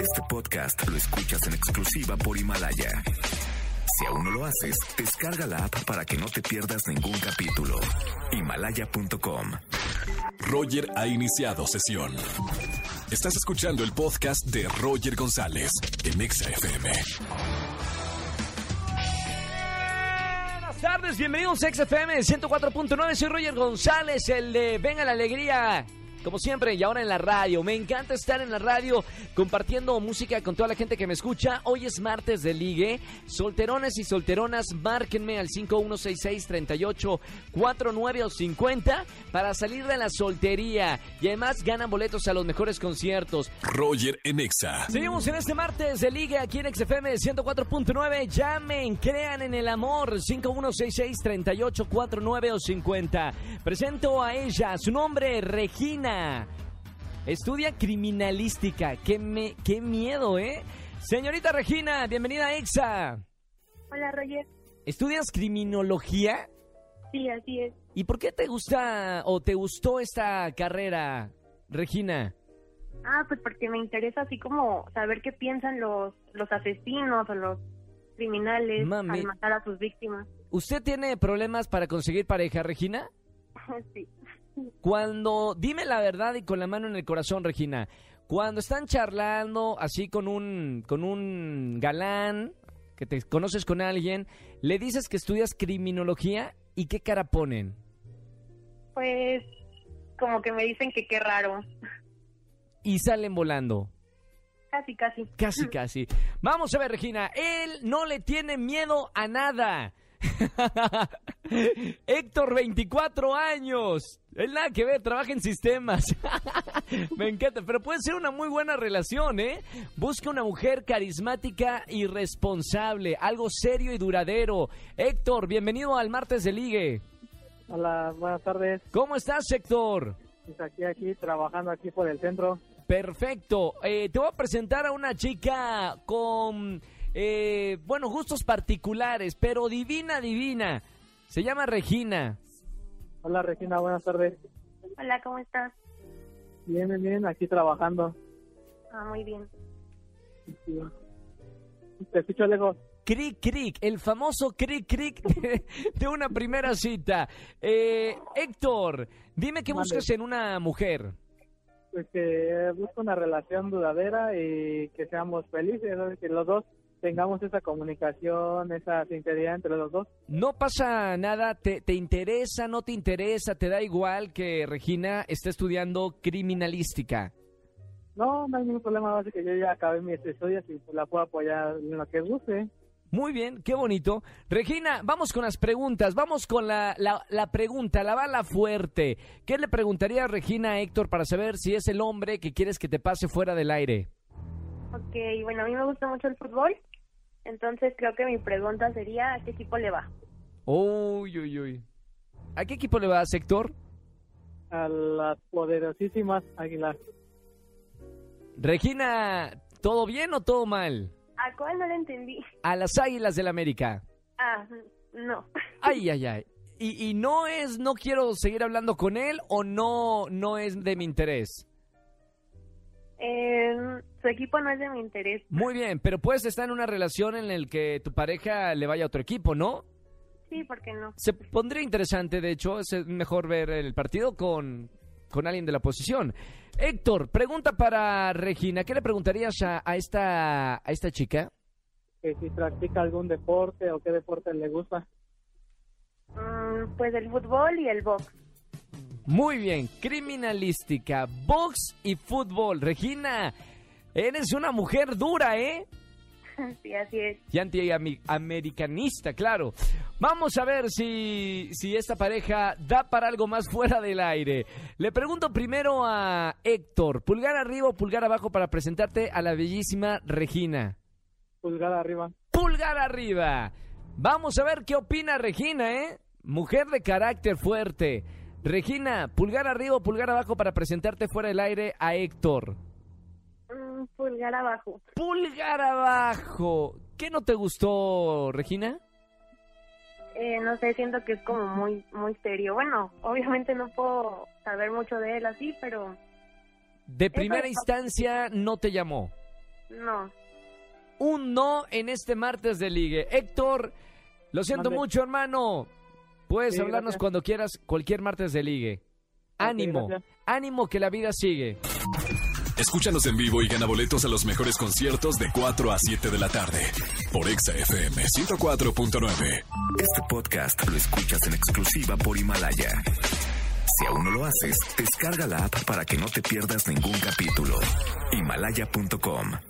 Este podcast lo escuchas en exclusiva por Himalaya. Si aún no lo haces, descarga la app para que no te pierdas ningún capítulo. Himalaya.com. Roger ha iniciado sesión. Estás escuchando el podcast de Roger González en Exa FM. Buenas tardes, bienvenidos a XFM 104.9. Soy Roger González, el de Venga la Alegría. Como siempre, y ahora en la radio. Me encanta estar en la radio compartiendo música con toda la gente que me escucha. Hoy es martes de ligue. Solterones y solteronas, márquenme al 5166-3849 o 50 para salir de la soltería. Y además ganan boletos a los mejores conciertos. Roger en Exa. Seguimos en este martes de ligue aquí en XFM 104.9. Llamen, crean en el amor. 5166-3849 o 50. Presento a ella, su nombre, Regina. Estudia criminalística. Qué, me, qué miedo, ¿eh? Señorita Regina, bienvenida a EXA. Hola, Roger. ¿Estudias criminología? Sí, así es. ¿Y por qué te gusta o te gustó esta carrera, Regina? Ah, pues porque me interesa así como saber qué piensan los, los asesinos o los criminales Mami. al matar a sus víctimas. ¿Usted tiene problemas para conseguir pareja, Regina? sí. Cuando, dime la verdad y con la mano en el corazón, Regina, cuando están charlando así con un, con un galán, que te conoces con alguien, le dices que estudias criminología y qué cara ponen. Pues como que me dicen que qué raro. Y salen volando. Casi, casi. Casi, casi. Vamos a ver, Regina. Él no le tiene miedo a nada. Héctor, 24 años. Él nada que ver, trabaja en sistemas. Me encanta, pero puede ser una muy buena relación, ¿eh? Busca una mujer carismática y responsable, algo serio y duradero. Héctor, bienvenido al martes de ligue. Hola, buenas tardes. ¿Cómo estás, Héctor? Pues aquí, aquí, trabajando aquí por el centro. Perfecto. Eh, te voy a presentar a una chica con, eh, bueno, gustos particulares, pero divina, divina. Se llama Regina. Hola, Regina, buenas tardes. Hola, ¿cómo estás? Bien, bien, bien, aquí trabajando. Ah, muy bien. Sí. Te escucho lejos. Cric, cric, el famoso cric, cric de, de una primera cita. Eh, Héctor, dime qué buscas en una mujer. Pues que busco una relación duradera y que seamos felices, que los dos tengamos esa comunicación, esa sinceridad entre los dos. No pasa nada, te, te interesa, no te interesa, te da igual que Regina esté estudiando criminalística. No, no hay ningún problema, base que yo ya acabé mis estudios y pues, la puedo apoyar en lo que guste. Muy bien, qué bonito. Regina, vamos con las preguntas, vamos con la, la, la pregunta, la bala fuerte. ¿Qué le preguntaría a Regina a Héctor para saber si es el hombre que quieres que te pase fuera del aire? Ok, bueno, a mí me gusta mucho el fútbol. Entonces creo que mi pregunta sería ¿a qué equipo le va? Uy, uy, uy. ¿A qué equipo le vas, Héctor? A las poderosísimas águilas. Regina, ¿todo bien o todo mal? ¿A cuál no le entendí? A las Águilas del América. Ah, no. Ay, ay, ay. ¿Y, y no es, no quiero seguir hablando con él o no, no es de mi interés? Eh, su equipo no es de mi interés. Muy bien, pero puedes estar en una relación en la que tu pareja le vaya a otro equipo, ¿no? Sí, ¿por qué no? Se pondría interesante, de hecho, es mejor ver el partido con, con alguien de la oposición. Héctor, pregunta para Regina. ¿Qué le preguntarías a, a esta, a esta chica? Que si practica algún deporte o qué deporte le gusta. Mm, pues el fútbol y el box. Muy bien, criminalística, box y fútbol. Regina, eres una mujer dura, ¿eh? sí, así es. Y anti-americanista, claro. Vamos a ver si, si esta pareja da para algo más fuera del aire. Le pregunto primero a Héctor, pulgar arriba o pulgar abajo para presentarte a la bellísima Regina. Pulgar arriba. Pulgar arriba. Vamos a ver qué opina Regina, ¿eh? Mujer de carácter fuerte. Regina, pulgar arriba o pulgar abajo para presentarte fuera del aire a Héctor. Pulgar abajo. Pulgar abajo. ¿Qué no te gustó, Regina? Eh, no sé, siento que es como muy, muy serio. Bueno, obviamente no puedo saber mucho de él así, pero De primera instancia no te llamó. No. Un no en este martes de ligue. Héctor, lo siento Mande. mucho, hermano. Puedes Sí, hablarnos gracias. cuando quieras, cualquier martes de ligue. Ánimo, ánimo que la vida sigue. Escúchanos en vivo y gana boletos a los mejores conciertos de 4 a 7 de la tarde por Exa FM 104.9. Este podcast lo escuchas en exclusiva por Himalaya. Si aún no lo haces, descarga la app para que no te pierdas ningún capítulo. Himalaya.com